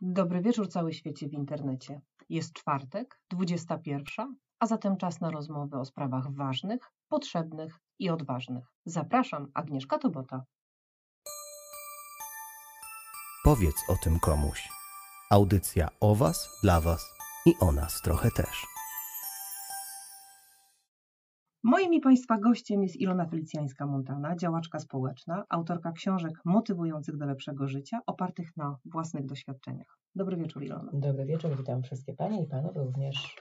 Dobry wieczór cały świecie w internecie. Jest czwartek, 21, a zatem czas na rozmowy o sprawach ważnych, potrzebnych i odważnych. Zapraszam, Agnieszka Tobota. Powiedz o tym komuś. Audycja o Was, dla Was i o nas trochę też. Moim i Państwa gościem jest Ilona Felicjańska-Montana, działaczka społeczna, autorka książek motywujących do lepszego życia, opartych na własnych doświadczeniach. Dobry wieczór, Ilona. Dobry wieczór, witam wszystkie Panie i Panów również.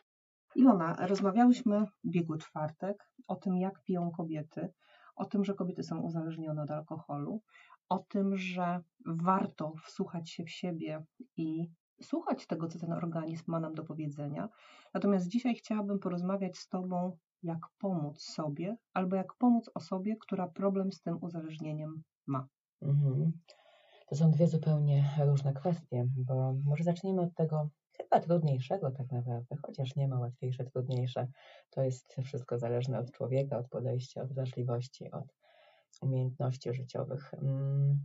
Ilona, rozmawiałyśmy w biegły czwartek o tym, jak piją kobiety, o tym, że kobiety są uzależnione od alkoholu, o tym, że warto wsłuchać się w siebie i słuchać tego, co ten organizm ma nam do powiedzenia. Natomiast dzisiaj chciałabym porozmawiać z Tobą jak pomóc sobie albo jak pomóc osobie, która problem z tym uzależnieniem ma. Mhm. To są dwie zupełnie różne kwestie, bo może zaczniemy od tego chyba trudniejszego tak naprawdę, chociaż nie ma łatwiejsze, trudniejsze. To jest wszystko zależne od człowieka, od podejścia, od wrażliwości, od umiejętności życiowych. Mm,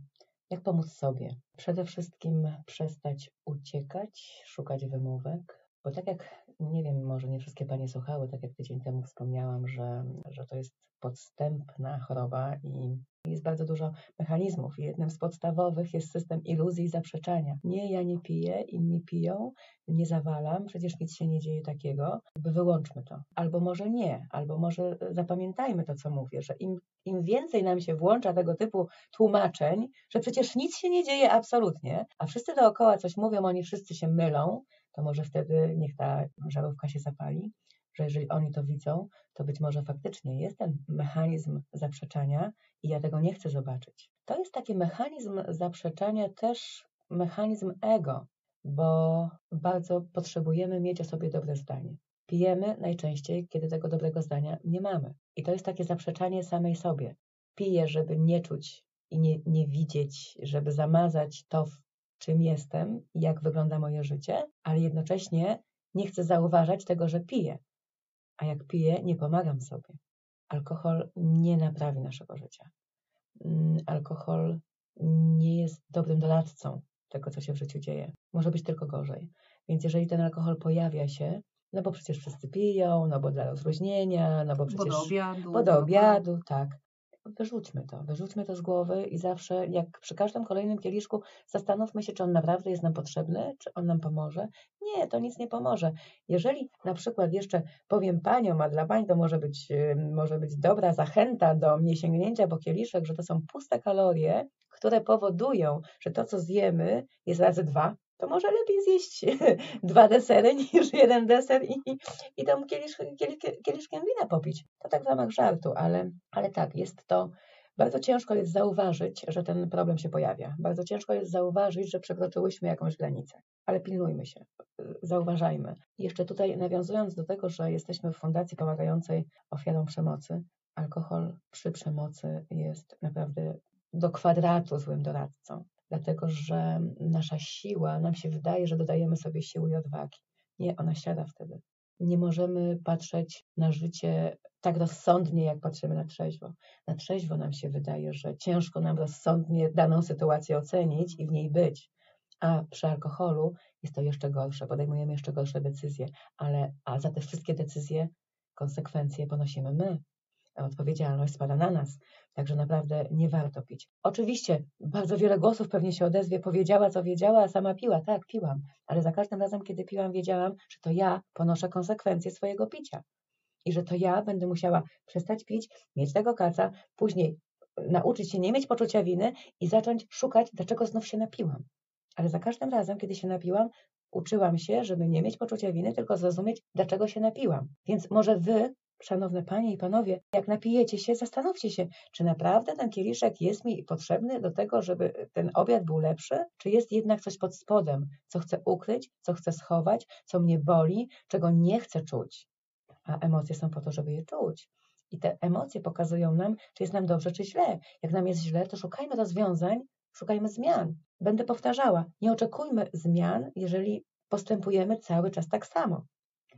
jak pomóc sobie? Przede wszystkim przestać uciekać, szukać wymówek, bo tak jak, nie wiem, może nie wszystkie Panie słuchały, tak jak tydzień temu wspomniałam, że, że to jest podstępna choroba i jest bardzo dużo mechanizmów. Jednym z podstawowych jest system iluzji i zaprzeczania. Nie, ja nie piję, inni piją, nie zawalam, przecież nic się nie dzieje takiego. Wyłączmy to. Albo może nie, albo może zapamiętajmy to, co mówię, że im, im więcej nam się włącza tego typu tłumaczeń, że przecież nic się nie dzieje absolutnie, a wszyscy dookoła coś mówią, oni wszyscy się mylą, to może wtedy niech ta żarówka się zapali, że jeżeli oni to widzą, to być może faktycznie jest ten mechanizm zaprzeczania i ja tego nie chcę zobaczyć. To jest taki mechanizm zaprzeczania, też mechanizm ego, bo bardzo potrzebujemy mieć o sobie dobre zdanie. Pijemy najczęściej, kiedy tego dobrego zdania nie mamy. I to jest takie zaprzeczanie samej sobie. Piję, żeby nie czuć i nie, nie widzieć, żeby zamazać to, czym jestem i jak wygląda moje życie, ale jednocześnie nie chcę zauważać tego, że piję. A jak piję, nie pomagam sobie. Alkohol nie naprawi naszego życia. Mm, alkohol nie jest dobrym doradcą tego, co się w życiu dzieje. Może być tylko gorzej. Więc jeżeli ten alkohol pojawia się, no bo przecież wszyscy piją, no bo dla rozluźnienia, no bo przecież... Bo do obiadu. Bo do obiadu, tak wyrzućmy to, wyrzućmy to z głowy i zawsze, jak przy każdym kolejnym kieliszku, zastanówmy się, czy on naprawdę jest nam potrzebny, czy on nam pomoże. Nie, to nic nie pomoże. Jeżeli na przykład jeszcze powiem paniom, a dla pań to może być, może być dobra zachęta do niesięgnięcia po kieliszek, że to są puste kalorie, które powodują, że to, co zjemy, jest razy dwa, to może lepiej zjeść dwa desery niż jeden deser i, i tą kielisz, kielisz, kieliszkiem wina popić. To tak w ramach żartu, ale, ale tak, jest to bardzo ciężko jest zauważyć, że ten problem się pojawia. Bardzo ciężko jest zauważyć, że przekroczyłyśmy jakąś granicę, ale pilnujmy się, zauważajmy. Jeszcze tutaj nawiązując do tego, że jesteśmy w fundacji pomagającej ofiarom przemocy, alkohol przy przemocy jest naprawdę do kwadratu złym doradcą dlatego że nasza siła, nam się wydaje, że dodajemy sobie siły i odwagi. Nie, ona siada wtedy. Nie możemy patrzeć na życie tak rozsądnie, jak patrzymy na trzeźwo. Na trzeźwo nam się wydaje, że ciężko nam rozsądnie daną sytuację ocenić i w niej być. A przy alkoholu jest to jeszcze gorsze, podejmujemy jeszcze gorsze decyzje, ale a za te wszystkie decyzje konsekwencje ponosimy my odpowiedzialność spada na nas. Także naprawdę nie warto pić. Oczywiście bardzo wiele głosów pewnie się odezwie, powiedziała co wiedziała, a sama piła. Tak, piłam, ale za każdym razem, kiedy piłam, wiedziałam, że to ja ponoszę konsekwencje swojego picia. I że to ja będę musiała przestać pić, mieć tego kaca, później nauczyć się nie mieć poczucia winy i zacząć szukać, dlaczego znów się napiłam. Ale za każdym razem, kiedy się napiłam, uczyłam się, żeby nie mieć poczucia winy, tylko zrozumieć, dlaczego się napiłam. Więc może wy Szanowne Panie i Panowie, jak napijecie się, zastanówcie się, czy naprawdę ten kieliszek jest mi potrzebny do tego, żeby ten obiad był lepszy, czy jest jednak coś pod spodem, co chcę ukryć, co chcę schować, co mnie boli, czego nie chcę czuć. A emocje są po to, żeby je czuć. I te emocje pokazują nam, czy jest nam dobrze, czy źle. Jak nam jest źle, to szukajmy rozwiązań, szukajmy zmian. Będę powtarzała, nie oczekujmy zmian, jeżeli postępujemy cały czas tak samo.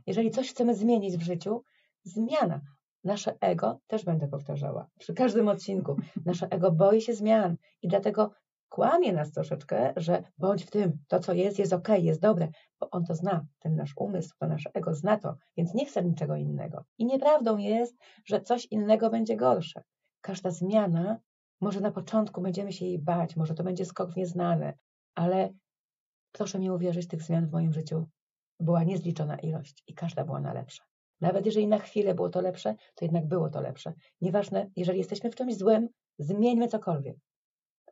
Jeżeli coś chcemy zmienić w życiu, zmiana. Nasze ego, też będę powtarzała przy każdym odcinku, nasze ego boi się zmian i dlatego kłamie nas troszeczkę, że bądź w tym, to co jest, jest ok, jest dobre, bo on to zna, ten nasz umysł, to nasze ego zna to, więc nie chce niczego innego. I nieprawdą jest, że coś innego będzie gorsze. Każda zmiana, może na początku będziemy się jej bać, może to będzie skok w nieznane, ale proszę mi uwierzyć, tych zmian w moim życiu była niezliczona ilość i każda była na lepsze. Nawet jeżeli na chwilę było to lepsze, to jednak było to lepsze. Nieważne, jeżeli jesteśmy w czymś złym, zmieńmy cokolwiek.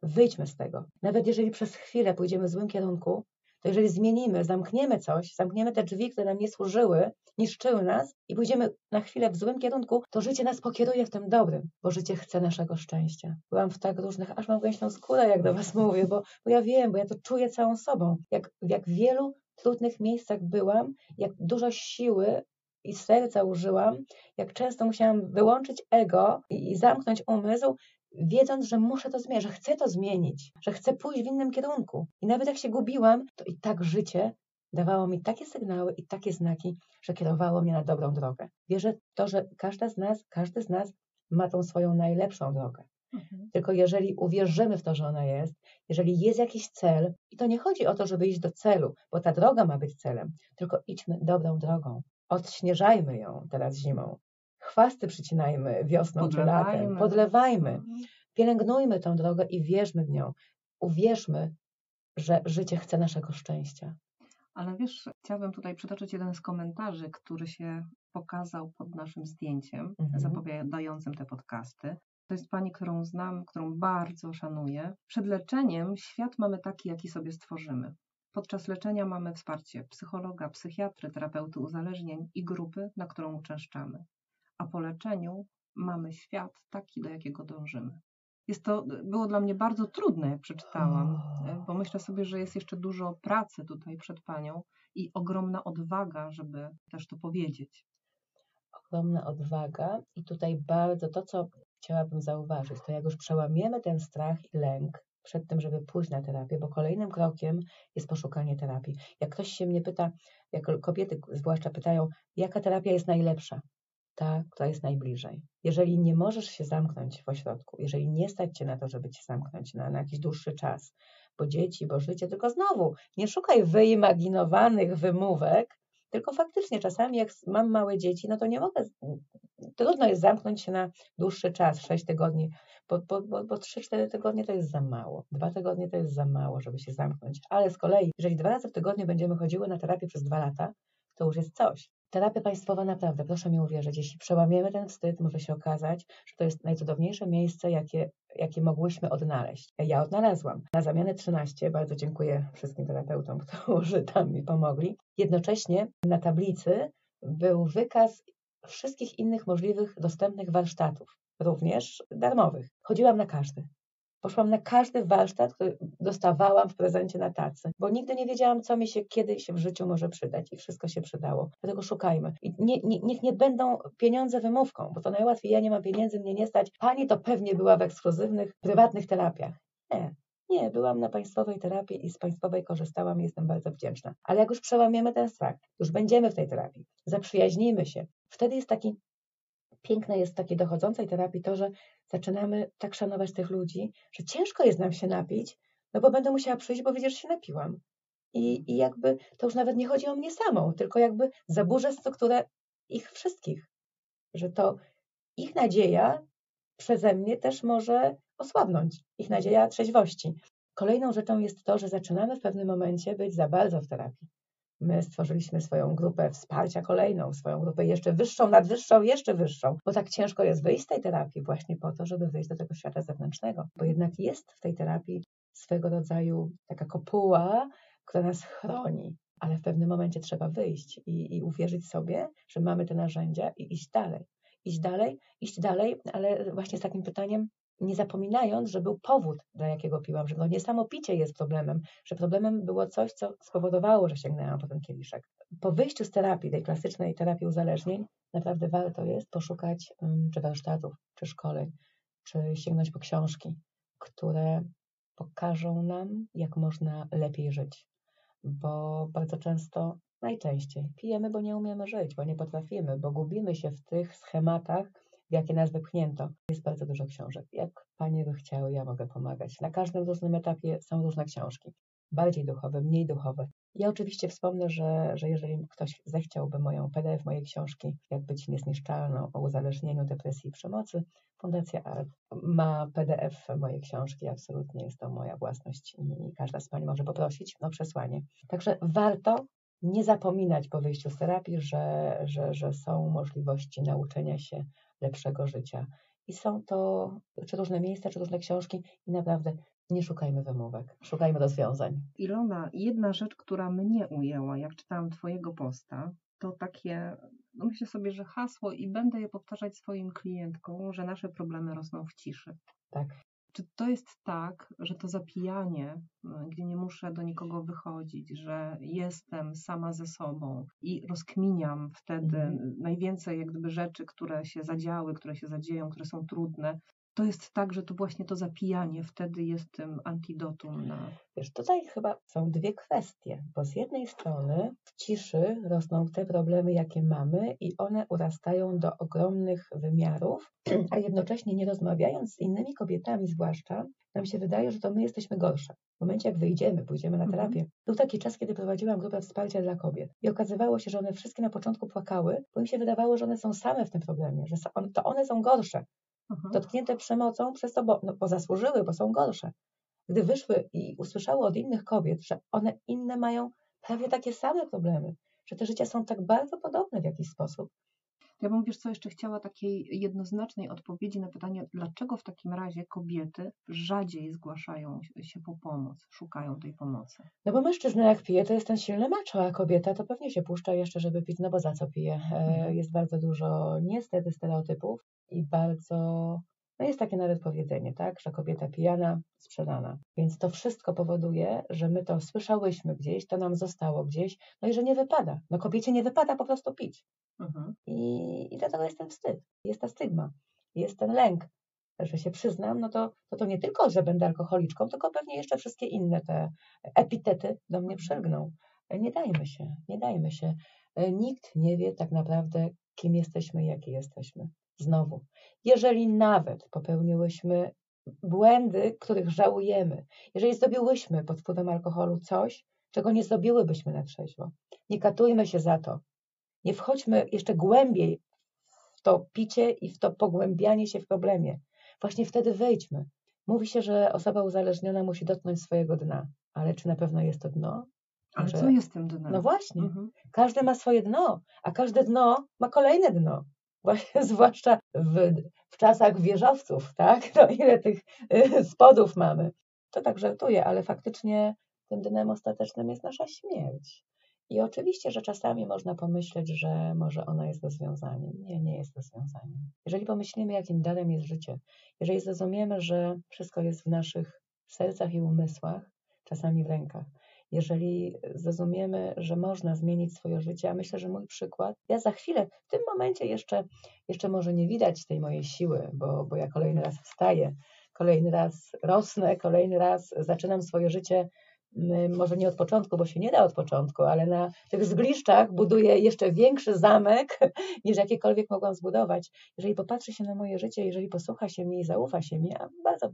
Wyjdźmy z tego. Nawet jeżeli przez chwilę pójdziemy w złym kierunku, to jeżeli zmienimy, zamkniemy coś, zamkniemy te drzwi, które nam nie służyły, niszczyły nas i pójdziemy na chwilę w złym kierunku, to życie nas pokieruje w tym dobrym, bo życie chce naszego szczęścia. Byłam w tak różnych, aż mam gęśną skórę, jak do Was mówię, bo, bo ja wiem, bo ja to czuję całą sobą. Jak, jak wielu trudnych miejscach byłam, jak dużo siły i serca użyłam, jak często musiałam wyłączyć ego i, i zamknąć umysł, wiedząc, że muszę to zmienić, że chcę to zmienić, że chcę pójść w innym kierunku. I nawet jak się gubiłam, to i tak życie dawało mi takie sygnały i takie znaki, że kierowało mnie na dobrą drogę. Wierzę w to, że każda z nas, każdy z nas ma tą swoją najlepszą drogę. Mhm. Tylko jeżeli uwierzymy w to, że ona jest, jeżeli jest jakiś cel, i to nie chodzi o to, żeby iść do celu, bo ta droga ma być celem, tylko idźmy dobrą drogą. Odśnieżajmy ją teraz zimą. Chwasty przycinajmy wiosną czy latem. Podlewajmy. Mhm. Pielęgnujmy tę drogę i wierzmy w nią. Uwierzmy, że życie chce naszego szczęścia. Ale wiesz, chciałabym tutaj przytoczyć jeden z komentarzy, który się pokazał pod naszym zdjęciem mhm. zapowiadającym te podcasty. To jest pani, którą znam, którą bardzo szanuję. Przed leczeniem świat mamy taki, jaki sobie stworzymy. Podczas leczenia mamy wsparcie psychologa, psychiatry, terapeuty uzależnień i grupy, na którą uczęszczamy. A po leczeniu mamy świat taki, do jakiego dążymy. Jest to, było dla mnie bardzo trudne, jak przeczytałam, bo myślę sobie, że jest jeszcze dużo pracy tutaj przed panią i ogromna odwaga, żeby też to powiedzieć. Ogromna odwaga i tutaj bardzo to, co chciałabym zauważyć, to jak już przełamiemy ten strach i lęk przed tym, żeby pójść na terapię, bo kolejnym krokiem jest poszukanie terapii. Jak ktoś się mnie pyta, jak kobiety zwłaszcza pytają, jaka terapia jest najlepsza, ta, która jest najbliżej. Jeżeli nie możesz się zamknąć w ośrodku, jeżeli nie stać cię na to, żeby cię zamknąć na, na jakiś dłuższy czas, bo dzieci, bo życie, tylko znowu nie szukaj wyimaginowanych wymówek, tylko faktycznie czasami jak mam małe dzieci, no to nie mogę, trudno jest zamknąć się na dłuższy czas, 6 tygodni, bo, bo, bo, bo 3-4 tygodnie to jest za mało, dwa tygodnie to jest za mało, żeby się zamknąć, ale z kolei, jeżeli dwa razy w tygodniu będziemy chodziły na terapię przez dwa lata, to już jest coś. Terapia państwowa naprawdę, proszę mi uwierzyć, jeśli przełamiemy ten wstyd, może się okazać, że to jest najcudowniejsze miejsce, jakie, jakie mogłyśmy odnaleźć. Ja odnalazłam. Na zamianę 13, bardzo dziękuję wszystkim terapeutom, którzy tam mi pomogli. Jednocześnie na tablicy był wykaz wszystkich innych możliwych dostępnych warsztatów, również darmowych. Chodziłam na każdy. Poszłam na każdy warsztat, który dostawałam w prezencie na tacy, bo nigdy nie wiedziałam, co mi się kiedy się w życiu może przydać i wszystko się przydało. Dlatego szukajmy. I nie, nie, niech nie będą pieniądze wymówką, bo to najłatwiej, ja nie mam pieniędzy, mnie nie stać. Pani to pewnie była w ekskluzywnych, prywatnych terapiach. Nie, nie, byłam na państwowej terapii i z państwowej korzystałam i jestem bardzo wdzięczna. Ale jak już przełamiemy ten strach, już będziemy w tej terapii, zaprzyjaźnimy się, wtedy jest taki piękne jest w takiej dochodzącej terapii to, że zaczynamy tak szanować tych ludzi, że ciężko jest nam się napić, no bo będę musiała przyjść, bo widzisz, się napiłam. I, I jakby to już nawet nie chodzi o mnie samą, tylko jakby zaburzę strukturę ich wszystkich, że to ich nadzieja przeze mnie też może osłabnąć, ich nadzieja trzeźwości. Kolejną rzeczą jest to, że zaczynamy w pewnym momencie być za bardzo w terapii. My stworzyliśmy swoją grupę wsparcia kolejną, swoją grupę jeszcze wyższą, nadwyższą, jeszcze wyższą, bo tak ciężko jest wyjść z tej terapii właśnie po to, żeby wyjść do tego świata zewnętrznego, bo jednak jest w tej terapii swego rodzaju taka kopuła, która nas chroni, ale w pewnym momencie trzeba wyjść i, i uwierzyć sobie, że mamy te narzędzia i iść dalej. Iść dalej, iść dalej, ale właśnie z takim pytaniem, nie zapominając, że był powód, dla jakiego piłam, że no nie samo picie jest problemem, że problemem było coś, co spowodowało, że sięgnęłam po ten kieliszek. Po wyjściu z terapii, tej klasycznej terapii uzależnień, naprawdę warto jest poszukać czy warsztatów, czy szkoleń, czy sięgnąć po książki, które pokażą nam, jak można lepiej żyć. Bo bardzo często, najczęściej, pijemy, bo nie umiemy żyć, bo nie potrafimy, bo gubimy się w tych schematach, jakie nas wypchnięto. Jest bardzo dużo książek. Jak Panie by chciały, ja mogę pomagać. Na każdym różnym etapie są różne książki. Bardziej duchowe, mniej duchowe. Ja oczywiście wspomnę, że, że jeżeli ktoś zechciałby moją PDF mojej książki, jak być niezniszczalną o uzależnieniu, depresji i przemocy, Fundacja ART ma PDF mojej książki. Absolutnie jest to moja własność i każda z Pani może poprosić o przesłanie. Także warto nie zapominać po wyjściu z terapii, że, że, że są możliwości nauczenia się lepszego życia. I są to czy różne miejsca, czy różne książki i naprawdę nie szukajmy wymówek, szukajmy rozwiązań. Ilona, jedna rzecz, która mnie ujęła, jak czytałam Twojego posta, to takie, no myślę sobie, że hasło i będę je powtarzać swoim klientkom, że nasze problemy rosną w ciszy. Tak. Czy to jest tak, że to zapijanie, gdzie nie muszę do nikogo wychodzić, że jestem sama ze sobą i rozkminiam wtedy Mhm. najwięcej jak gdyby rzeczy, które się zadziały, które się zadzieją, które są trudne, to jest tak, że to właśnie to zapijanie wtedy jest tym antidotum na... Wiesz, tutaj chyba są dwie kwestie, bo z jednej strony w ciszy rosną te problemy, jakie mamy, i one urastają do ogromnych wymiarów, a jednocześnie nie rozmawiając z innymi kobietami, zwłaszcza, nam się wydaje, że to my jesteśmy gorsze. W momencie, jak wyjdziemy, pójdziemy na Mhm. terapię. Był taki czas, kiedy prowadziłam grupę wsparcia dla kobiet i okazywało się, że one wszystkie na początku płakały, bo im się wydawało, że one są same w tym problemie, że to one są gorsze Mhm. dotknięte przemocą przez to, bo, no, bo zasłużyły, bo są gorsze. Gdy wyszły i usłyszały od innych kobiet, że one inne mają prawie takie same problemy, że te życia są tak bardzo podobne w jakiś sposób. Ja bym, wiesz co, jeszcze chciała takiej jednoznacznej odpowiedzi na pytanie, dlaczego w takim razie kobiety rzadziej zgłaszają się po pomoc, szukają tej pomocy. No bo mężczyzna jak pije, to jest ten silny macho, a kobieta to pewnie się puszcza jeszcze, żeby pić, no bo za co pije? E, Mhm. Jest bardzo dużo niestety stereotypów i bardzo, no jest takie nawet powiedzenie, tak, że kobieta pijana, sprzedana. Więc to wszystko powoduje, że my to słyszałyśmy gdzieś, to nam zostało gdzieś, no i że nie wypada. No kobiecie nie wypada po prostu pić. Mhm. I, i dlatego jest ten wstyd, jest ta stygma, jest ten lęk, że się przyznam, no to, to to nie tylko, że będę alkoholiczką, tylko pewnie jeszcze wszystkie inne te epitety do mnie przylgną. Nie dajmy się, nie dajmy się. E, Nikt nie wie tak naprawdę, kim jesteśmy i jakie jesteśmy. Znowu, jeżeli nawet popełniłyśmy błędy, których żałujemy, jeżeli zrobiłyśmy pod wpływem alkoholu coś, czego nie zrobiłybyśmy na trzeźwo, nie katujmy się za to. Nie wchodźmy jeszcze głębiej w to picie i w to pogłębianie się w problemie. Właśnie wtedy wejdźmy. Mówi się, że osoba uzależniona musi dotknąć swojego dna, ale czy na pewno jest to dno? Ale Że- co jest tym dnem? No właśnie, Mhm. każdy ma swoje dno, a każde dno ma kolejne dno. Właśnie, zwłaszcza w, w czasach wieżowców, tak? No ile tych y, spodów mamy. To tak żartuję, ale faktycznie tym dnem ostatecznym jest nasza śmierć. I oczywiście, że czasami można pomyśleć, że może ona jest rozwiązaniem. Nie, nie jest rozwiązaniem. Jeżeli pomyślimy, jakim darem jest życie, jeżeli zrozumiemy, że wszystko jest w naszych sercach i umysłach, czasami w rękach, jeżeli zrozumiemy, że można zmienić swoje życie, a myślę, że mój przykład, ja za chwilę, w tym momencie jeszcze, jeszcze może nie widać tej mojej siły, bo, bo ja kolejny raz wstaję, kolejny raz rosnę, kolejny raz zaczynam swoje życie, może nie od początku, bo się nie da od początku, ale na tych zgliszczach buduję jeszcze większy zamek, niż jakiekolwiek mogłam zbudować. Jeżeli popatrzy się na moje życie, jeżeli posłucha się mnie i zaufa się mi, a bardzo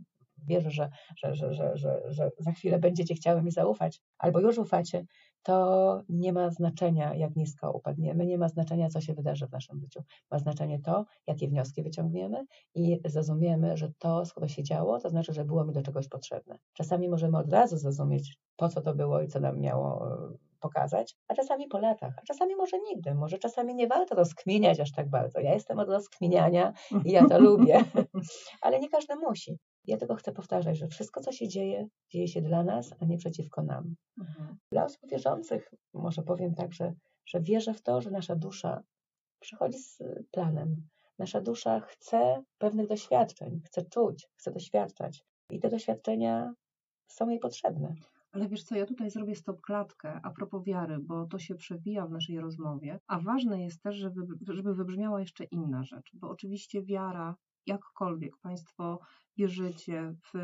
wierzę, że, że, że, że, że, że za chwilę będziecie chciały mi zaufać, albo już ufacie, to nie ma znaczenia, jak nisko upadniemy, nie ma znaczenia, co się wydarzy w naszym życiu. Ma znaczenie to, jakie wnioski wyciągniemy i zrozumiemy, że to, skoro się działo, to znaczy, że było mi do czegoś potrzebne. Czasami możemy od razu zrozumieć, po co to było i co nam miało e, pokazać, a czasami po latach, a czasami może nigdy, może czasami nie warto rozkminiać aż tak bardzo. Ja jestem od rozkminiania i ja to lubię, ale nie każdy musi. Ja tylko chcę powtarzać, że wszystko, co się dzieje, dzieje się dla nas, a nie przeciwko nam. Mhm. Dla osób wierzących, może powiem tak, że, że wierzę w to, że nasza dusza przychodzi z planem. Nasza dusza chce pewnych doświadczeń, chce czuć, chce doświadczać. I te doświadczenia są jej potrzebne. Ale wiesz co, ja tutaj zrobię stop klatkę a propos wiary, bo to się przewija w naszej rozmowie, a ważne jest też, żeby, żeby wybrzmiała jeszcze inna rzecz, bo oczywiście wiara, jakkolwiek Państwo wierzycie, w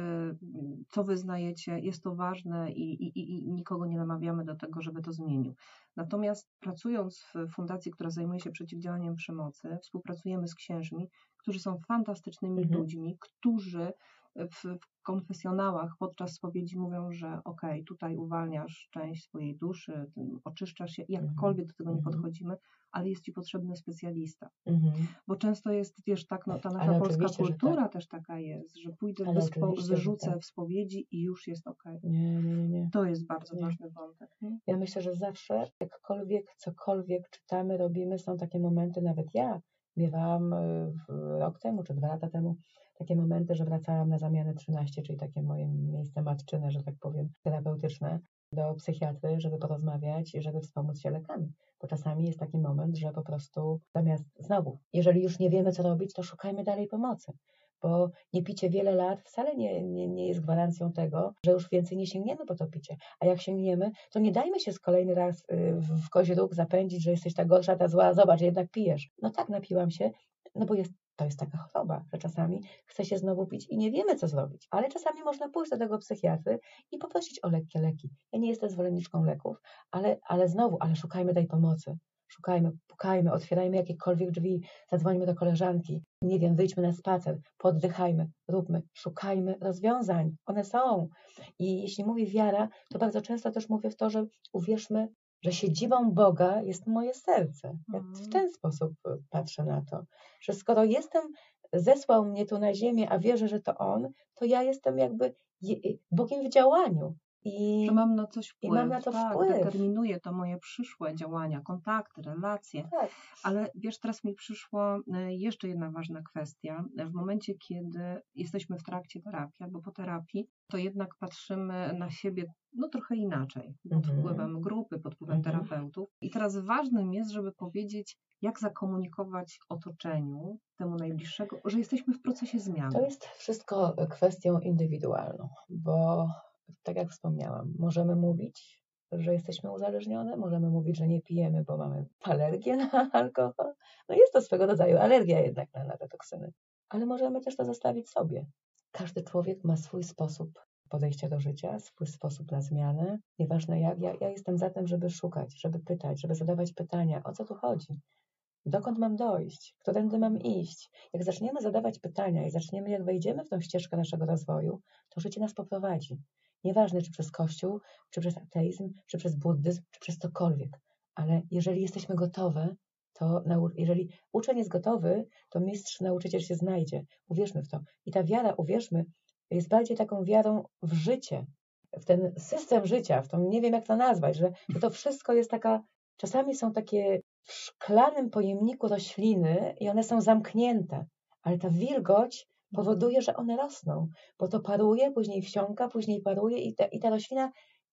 co wyznajecie, jest to ważne i, i, i- nikogo nie namawiamy do tego, żeby to zmienił. Natomiast pracując w fundacji, która zajmuje się przeciwdziałaniem przemocy, współpracujemy z księżmi, którzy są fantastycznymi Mhm. ludźmi, którzy w, konfesjonałach podczas spowiedzi mówią, że okej, tutaj uwalniasz część swojej duszy, oczyszczasz się, jakkolwiek do tego nie Mhm. podchodzimy, ale jest ci potrzebny specjalista. Mhm. Bo często jest, wiesz, tak, no ta nasza Ale polska że kultura też taka jest, że pójdę, wyspo, wyrzucę tak. w spowiedzi i już jest okej. Nie, nie, nie, nie. To jest bardzo Nie. ważny wątek. Nie? Ja myślę, że zawsze, jakkolwiek, cokolwiek czytamy, robimy, są takie momenty, nawet ja miewałam y, rok temu czy dwa lata temu takie momenty, że wracałam na zamianę 13, czyli takie moje miejsce matczyne, że tak powiem, terapeutyczne, do psychiatry, żeby porozmawiać i żeby wspomóc się lekami. Bo czasami jest taki moment, że po prostu zamiast znowu, jeżeli już nie wiemy, co robić, to szukajmy dalej pomocy. Bo nie picie wiele lat wcale nie, nie, nie jest gwarancją tego, że już więcej nie sięgniemy po to picie. A jak sięgniemy, to nie dajmy się z kolejny raz y, w kozi róg zapędzić, że jesteś ta gorsza, ta zła, zobacz, jednak pijesz. No tak, napiłam się, no bo jest, to jest taka choroba, że czasami chce się znowu pić i nie wiemy, co zrobić. Ale czasami można pójść do tego psychiatry i poprosić o lekkie leki. Ja nie jestem zwolenniczką leków, ale, ale znowu, ale szukajmy tej pomocy. Szukajmy, pukajmy, otwierajmy jakiekolwiek drzwi, zadzwońmy do koleżanki, nie wiem, wyjdźmy na spacer, poddychajmy, róbmy, szukajmy rozwiązań. One są. I jeśli mówię wiara, to bardzo często też mówię w to, że uwierzmy, że siedzibą Boga jest moje serce. Ja w Mhm. ten sposób y, patrzę na to, że skoro jestem, zesłał mnie tu na ziemię, a wierzę, że to On, to ja jestem jakby je- Bogiem w działaniu. I Że mam na coś I wpływ. mam na to tak, wpływ. determinuje to moje przyszłe działania, kontakty, relacje. tak, Ale wiesz, teraz mi przyszła e, jeszcze jedna ważna kwestia. W momencie, kiedy jesteśmy w trakcie terapii albo po terapii, to jednak patrzymy na siebie no trochę inaczej, pod Mhm. wpływem grupy, pod wpływem Mhm. terapeutów. I teraz ważnym jest, żeby powiedzieć, jak zakomunikować otoczeniu, temu najbliższego, że jesteśmy w procesie zmiany. To jest wszystko kwestią indywidualną, bo tak jak wspomniałam, możemy mówić, że jesteśmy uzależnione, możemy mówić, że nie pijemy, bo mamy alergię na alkohol. No jest to swego rodzaju alergia jednak na, na te toksyny, ale możemy też to zostawić sobie. Każdy człowiek ma swój sposób podejścia do życia, swój sposób na zmianę. Nieważne jak, ja, ja jestem za tym, żeby szukać, żeby pytać, żeby zadawać pytania, o co tu chodzi. Dokąd mam dojść? Którędy mam iść? Jak zaczniemy zadawać pytania i zaczniemy, jak wejdziemy w tą ścieżkę naszego rozwoju, to życie nas poprowadzi. Nieważne, czy przez Kościół, czy przez ateizm, czy przez buddyzm, czy przez cokolwiek. Ale jeżeli jesteśmy gotowe, to jeżeli uczeń jest gotowy, to mistrz, nauczyciel się znajdzie. Uwierzmy w to. I ta wiara, uwierzmy, jest bardziej taką wiarą w życie, w ten system życia, w tą, nie wiem jak to nazwać, że, że to wszystko jest taka, czasami są takie w szklanym pojemniku rośliny i one są zamknięte, ale ta wilgoć powoduje, że one rosną, bo to paruje, później wsiąka, później paruje i ta, i ta roślina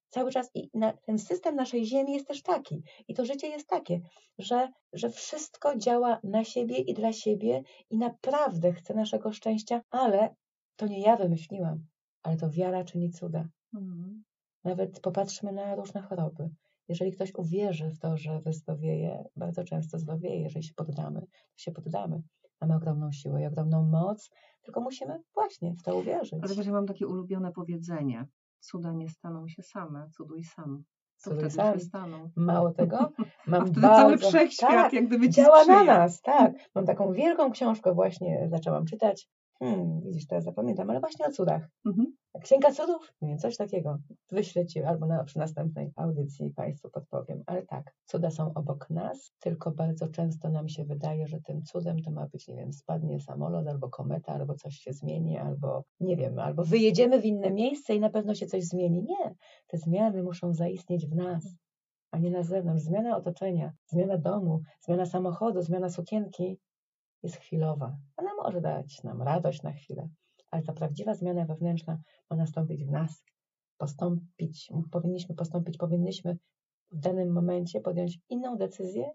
cały czas, i na, ten system naszej ziemi jest też taki i to życie jest takie, że, że wszystko działa na siebie i dla siebie i naprawdę chce naszego szczęścia, ale to nie ja wymyśliłam, ale to wiara czyni cuda. Mhm. Nawet popatrzmy na różne choroby. Jeżeli ktoś uwierzy w to, że wyzdrowieje, bardzo często zdrowieje. Jeżeli się poddamy, to się poddamy. Mamy ogromną siłę i ogromną moc, tylko musimy właśnie w to uwierzyć. Ale ja mam takie ulubione powiedzenie. Cuda nie staną się same, cuduj sam. To Cuduj wtedy sam. się staną. Mało tego, mam A wtedy bardzo... cały wszechświat tak, jak gdyby działa na sprzyja. nas, tak. Mam taką wielką książkę właśnie, zaczęłam czytać. Hmm, widzisz, teraz zapamiętam, ale właśnie o cudach. Mhm. Księga cudów? Nie, coś takiego. Wyślę ci albo na, przy następnej audycji Państwu podpowiem. Ale tak, cuda są obok nas, tylko bardzo często nam się wydaje, że tym cudem to ma być, nie wiem, spadnie samolot albo kometa, albo coś się zmieni, albo nie wiem, albo wyjedziemy w inne miejsce i na pewno się coś zmieni. Nie, te zmiany muszą zaistnieć w nas, a nie na zewnątrz. Zmiana otoczenia, zmiana domu, zmiana samochodu, zmiana sukienki jest chwilowa. Ona może dać nam radość na chwilę, ale ta prawdziwa zmiana wewnętrzna ma nastąpić w nas. Postąpić, powinniśmy postąpić, powinnyśmy w danym momencie podjąć inną decyzję,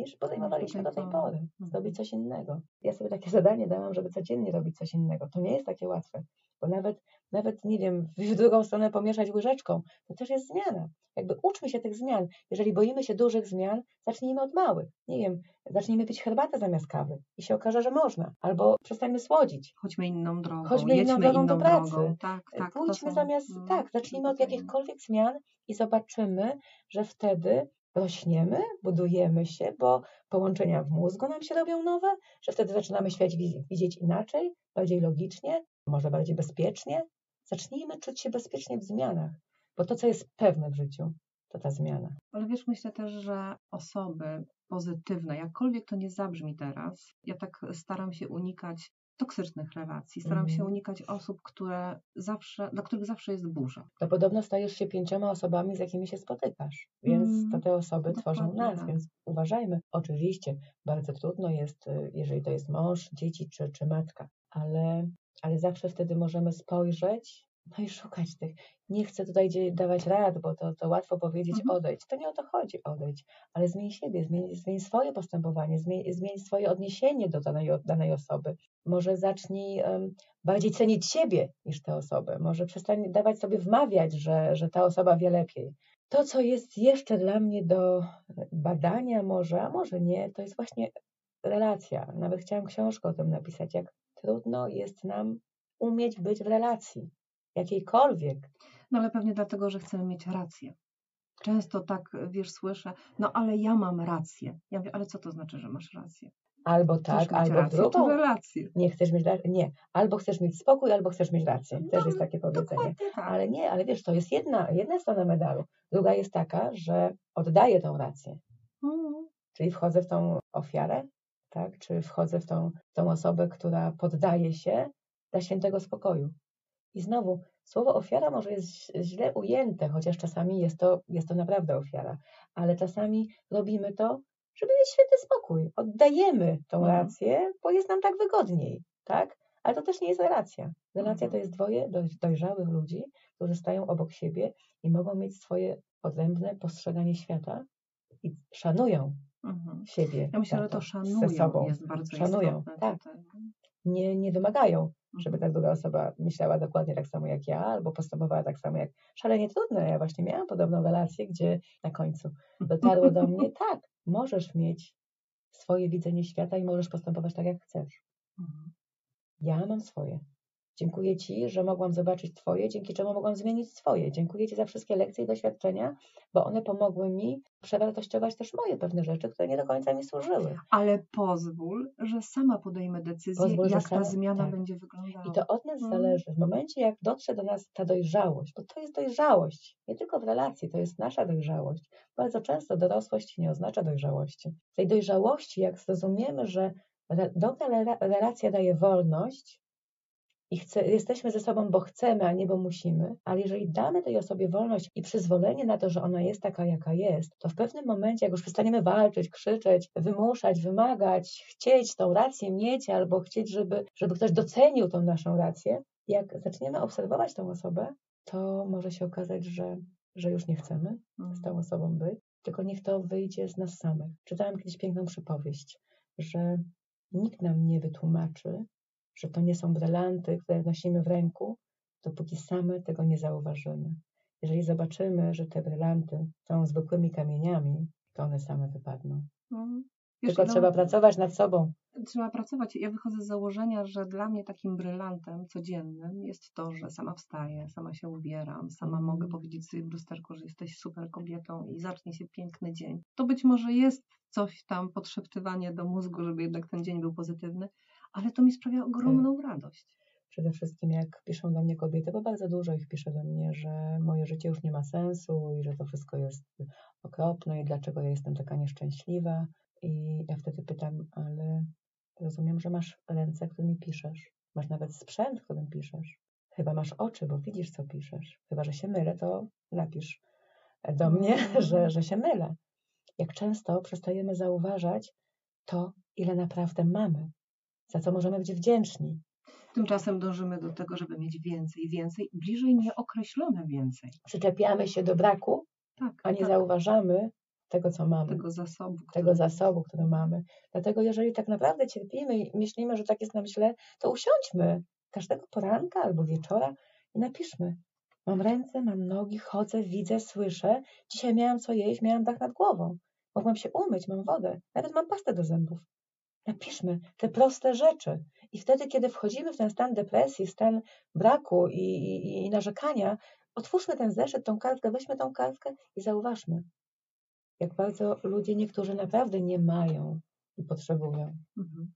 niż podejmowaliśmy do tej pory. Mhm. Zrobić coś innego. Ja sobie takie zadanie dałam, żeby codziennie robić coś innego. To nie jest takie łatwe, bo nawet, nawet nie wiem, w drugą stronę pomieszać łyżeczką, to też jest zmiana. Jakby uczmy się tych zmian. Jeżeli boimy się dużych zmian, zacznijmy od małych. Nie wiem, zacznijmy pić herbatę zamiast kawy i się okaże, że można. Albo przestańmy słodzić. Chodźmy inną drogą, Chodźmy inną drogą inną do pracy. drogą. Tak, tak. Pójdźmy są- zamiast, mm, tak, zacznijmy od jakichkolwiek zmian i zobaczymy, że wtedy rośniemy, budujemy się, bo połączenia w mózgu nam się robią nowe, że wtedy zaczynamy świat widzieć inaczej, bardziej logicznie, może bardziej bezpiecznie. Zacznijmy czuć się bezpiecznie w zmianach, bo to, co jest pewne w życiu, to ta zmiana. Ale wiesz, myślę też, że osoby pozytywne, jakkolwiek to nie zabrzmi teraz, ja tak staram się unikać toksycznych relacji. Staram się Mhm. unikać osób, które zawsze, dla których zawsze jest burza. To podobno stajesz się pięcioma osobami, z jakimi się spotykasz, więc Mm, to te osoby tworzą nas, tak. więc uważajmy. Oczywiście bardzo trudno jest, y, jeżeli to jest mąż, dzieci czy, czy matka, ale, ale zawsze wtedy możemy spojrzeć no i szukać tych. Nie chcę tutaj dawać rad, bo to, to łatwo powiedzieć Mhm. odejdź. To nie o to chodzi, odejdź, ale zmień siebie, zmień, zmień swoje postępowanie, zmień, zmień swoje odniesienie do danej, danej osoby. Może zacznij em, bardziej cenić siebie niż tę osobę. Może przestań dawać sobie wmawiać, że, że ta osoba wie lepiej. To, co jest jeszcze dla mnie do badania, może, a może nie, to jest właśnie relacja. Nawet chciałam książkę o tym napisać, jak trudno jest nam umieć być w relacji, jakiejkolwiek. No ale pewnie dlatego, że chcemy mieć rację. Często tak, wiesz, słyszę, no ale ja mam rację. Ja mówię, ale co to znaczy, że masz rację? Albo Chcesz tak, mieć albo w rację, drugą. relację? Nie chcesz mieć, ra- nie. Albo chcesz mieć spokój, albo chcesz mieć rację. Też No, jest takie powiedzenie. Tak. Ale nie, ale wiesz, to jest jedna, jedna strona medalu. Druga jest taka, że oddaję tą rację. Mm. Czyli wchodzę w tą ofiarę, tak? Czy wchodzę w tą, tą osobę, która poddaje się dla świętego spokoju. I znowu, słowo ofiara może jest źle ujęte, chociaż czasami jest to, jest to naprawdę ofiara, ale czasami robimy to, żeby mieć święty spokój. Oddajemy tą Mhm. rację, bo jest nam tak wygodniej, tak? Ale to też nie jest relacja. Relacja Mhm. to jest dwoje doj- dojrzałych ludzi, którzy stają obok siebie i mogą mieć swoje odrębne postrzeganie świata i szanują Mhm. siebie. Ja myślę, że to ze szanują sobą. jest bardzo Szanują, istotne tak. tutaj. Nie, nie wymagają, żeby Mhm. ta druga osoba myślała dokładnie tak samo jak ja, albo postępowała tak samo jak szalenie trudne. Ja właśnie miałam podobną relację, gdzie na końcu dotarło do mnie, tak, możesz mieć swoje widzenie świata i możesz postępować tak, jak chcesz. Mhm. Ja mam swoje. Dziękuję Ci, że mogłam zobaczyć Twoje, dzięki czemu mogłam zmienić swoje. Dziękuję Ci za wszystkie lekcje i doświadczenia, bo one pomogły mi przewartościować też moje pewne rzeczy, które nie do końca mi służyły. Ale pozwól, że sama podejmę decyzję, Pozwól, jak ta sama- zmiana tak. będzie wyglądała. I to od nas Mm. zależy. W momencie, jak dotrze do nas ta dojrzałość, bo to jest dojrzałość, nie tylko w relacji, to jest nasza dojrzałość. Bardzo często dorosłość nie oznacza dojrzałości. W tej dojrzałości, jak zrozumiemy, że dobra rela- relacja daje wolność i chce, jesteśmy ze sobą, bo chcemy, a nie bo musimy, ale jeżeli damy tej osobie wolność i przyzwolenie na to, że ona jest taka, jaka jest, to w pewnym momencie, jak już przestaniemy walczyć, krzyczeć, wymuszać, wymagać, chcieć tą rację mieć albo chcieć, żeby, żeby ktoś docenił tą naszą rację, jak zaczniemy obserwować tą osobę, to może się okazać, że, że już nie chcemy z tą osobą być, tylko niech to wyjdzie z nas samych. Czytałam kiedyś piękną przypowieść, że nikt nam nie wytłumaczy, że to nie są brylanty, które nosimy w ręku, dopóki same tego nie zauważymy. Jeżeli zobaczymy, że te brylanty są zwykłymi kamieniami, to one same wypadną. Mhm. Wiesz, Tylko no, trzeba pracować nad sobą. Trzeba pracować. Ja wychodzę z założenia, że dla mnie takim brylantem codziennym jest to, że sama wstaję, sama się ubieram, sama Mhm. mogę powiedzieć sobie w lusterku, że jesteś super kobietą i zacznie się piękny dzień. To być może jest coś tam, podszeptywanie do mózgu, żeby jednak ten dzień był pozytywny, ale to mi sprawia ogromną Tak. radość. Przede wszystkim jak piszą do mnie kobiety, bo bardzo dużo ich pisze do mnie, że moje życie już nie ma sensu i że to wszystko jest okropne i dlaczego ja jestem taka nieszczęśliwa. I ja wtedy pytam, ale rozumiem, że masz ręce, którymi piszesz. Masz nawet sprzęt, którym piszesz. Chyba masz oczy, bo widzisz, co piszesz. Chyba, że się mylę, to napisz do mnie, Mhm. że, że się mylę. Jak często przestajemy zauważać to, ile naprawdę mamy, za co możemy być wdzięczni. Tymczasem dążymy do tego, żeby mieć więcej, więcej, bliżej nieokreślone więcej. Przyczepiamy się do braku, Tak, a nie tak, zauważamy tego, co mamy, tego zasobu. tego który- zasobu, który mamy. Dlatego, jeżeli tak naprawdę cierpimy i myślimy, że tak jest nam źle, to usiądźmy każdego poranka albo wieczora i napiszmy. Mam ręce, mam nogi, chodzę, widzę, słyszę. Dzisiaj miałam co jeść, miałam dach nad głową. Mogłam się umyć, mam wodę, nawet mam pastę do zębów. Napiszmy te proste rzeczy. I wtedy, kiedy wchodzimy w ten stan depresji, stan braku i, i, i narzekania, otwórzmy ten zeszyt, tą kartkę, weźmy tą kartkę i zauważmy. jak bardzo ludzie niektórzy naprawdę nie mają i potrzebują. Mhm.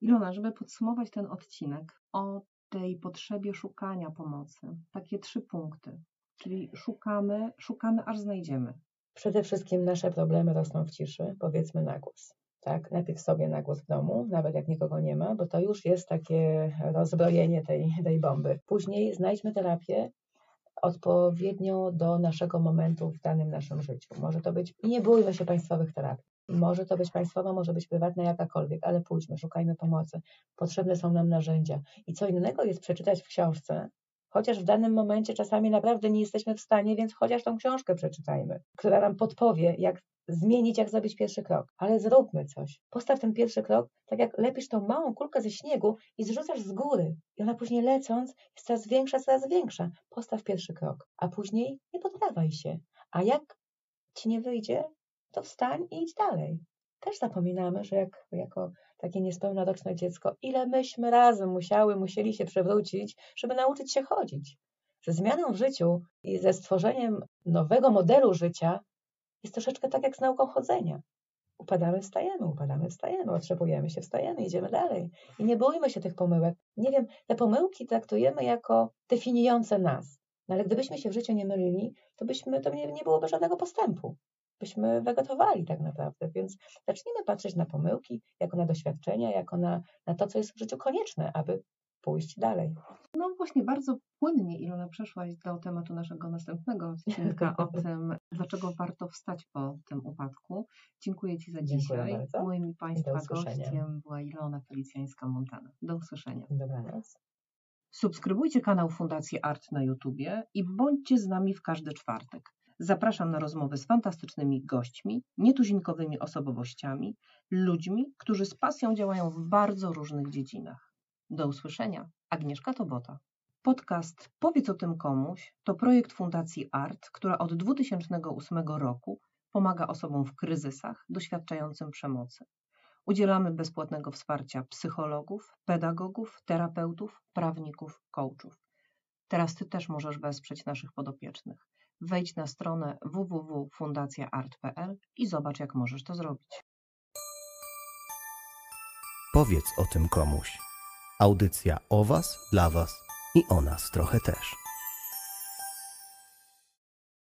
Ilona, żeby podsumować ten odcinek o tej potrzebie szukania pomocy, takie trzy punkty. Czyli szukamy, szukamy, aż znajdziemy. Przede wszystkim nasze problemy rosną w ciszy, powiedzmy na głos. Tak, najpierw sobie na głos w domu, nawet jak nikogo nie ma, bo to już jest takie rozbrojenie tej, tej bomby. Później znajdźmy terapię odpowiednią do naszego momentu w danym naszym życiu. Może to być, nie bójmy się państwowych terapii. Może to być państwowa, może być prywatna, jakakolwiek, ale pójdźmy, szukajmy pomocy. Potrzebne są nam narzędzia. I co innego jest przeczytać w książce, chociaż w danym momencie czasami naprawdę nie jesteśmy w stanie, więc chociaż tą książkę przeczytajmy, która nam podpowie, jak zmienić, jak zrobić pierwszy krok. Ale zróbmy coś. Postaw ten pierwszy krok, tak jak lepisz tą małą kulkę ze śniegu i zrzucasz z góry. I ona później lecąc jest coraz większa, coraz większa. Postaw pierwszy krok, a później nie poddawaj się. A jak ci nie wyjdzie, to wstań i idź dalej. Też zapominamy, że jak, jako takie niespełnoroczne dziecko, ile myśmy razem musiały, musieli się przewrócić, żeby nauczyć się chodzić. Ze zmianą w życiu i ze stworzeniem nowego modelu życia jest troszeczkę tak jak z nauką chodzenia. Upadamy, wstajemy, upadamy, wstajemy, otrzepujemy się, wstajemy, idziemy dalej. I nie bójmy się tych pomyłek. Nie wiem, te pomyłki traktujemy jako definiujące nas. No ale gdybyśmy się w życiu nie mylili, to byśmy, to nie, nie byłoby żadnego postępu byśmy wegetowali tak naprawdę. Więc zacznijmy patrzeć na pomyłki jako na doświadczenia, jako na, na to, co jest w życiu konieczne, aby pójść dalej. No właśnie, bardzo płynnie Ilona przeszłaś do tematu naszego następnego odcinka o tym, dlaczego warto wstać po tym upadku. Dziękuję Ci za Dziękuję dzisiaj. bardzo. Moim Państwa gościem była Ilona Felicjańska-Montana. Do usłyszenia. Dobranoc. Subskrybujcie kanał Fundacji Art na YouTubie i bądźcie z nami w każdy czwartek. Zapraszam na rozmowy z fantastycznymi gośćmi, nietuzinkowymi osobowościami, ludźmi, którzy z pasją działają w bardzo różnych dziedzinach. Do usłyszenia. Agnieszka Tobota. Podcast Powiedz o tym komuś to projekt Fundacji Art, która od 2008 roku pomaga osobom w kryzysach doświadczającym przemocy. Udzielamy bezpłatnego wsparcia psychologów, pedagogów, terapeutów, prawników, coachów. Teraz Ty też możesz wesprzeć naszych podopiecznych. Wejdź na stronę www.fundacjaart.pl i zobacz, jak możesz to zrobić. Powiedz o tym komuś. Audycja o Was, dla Was i o nas trochę też.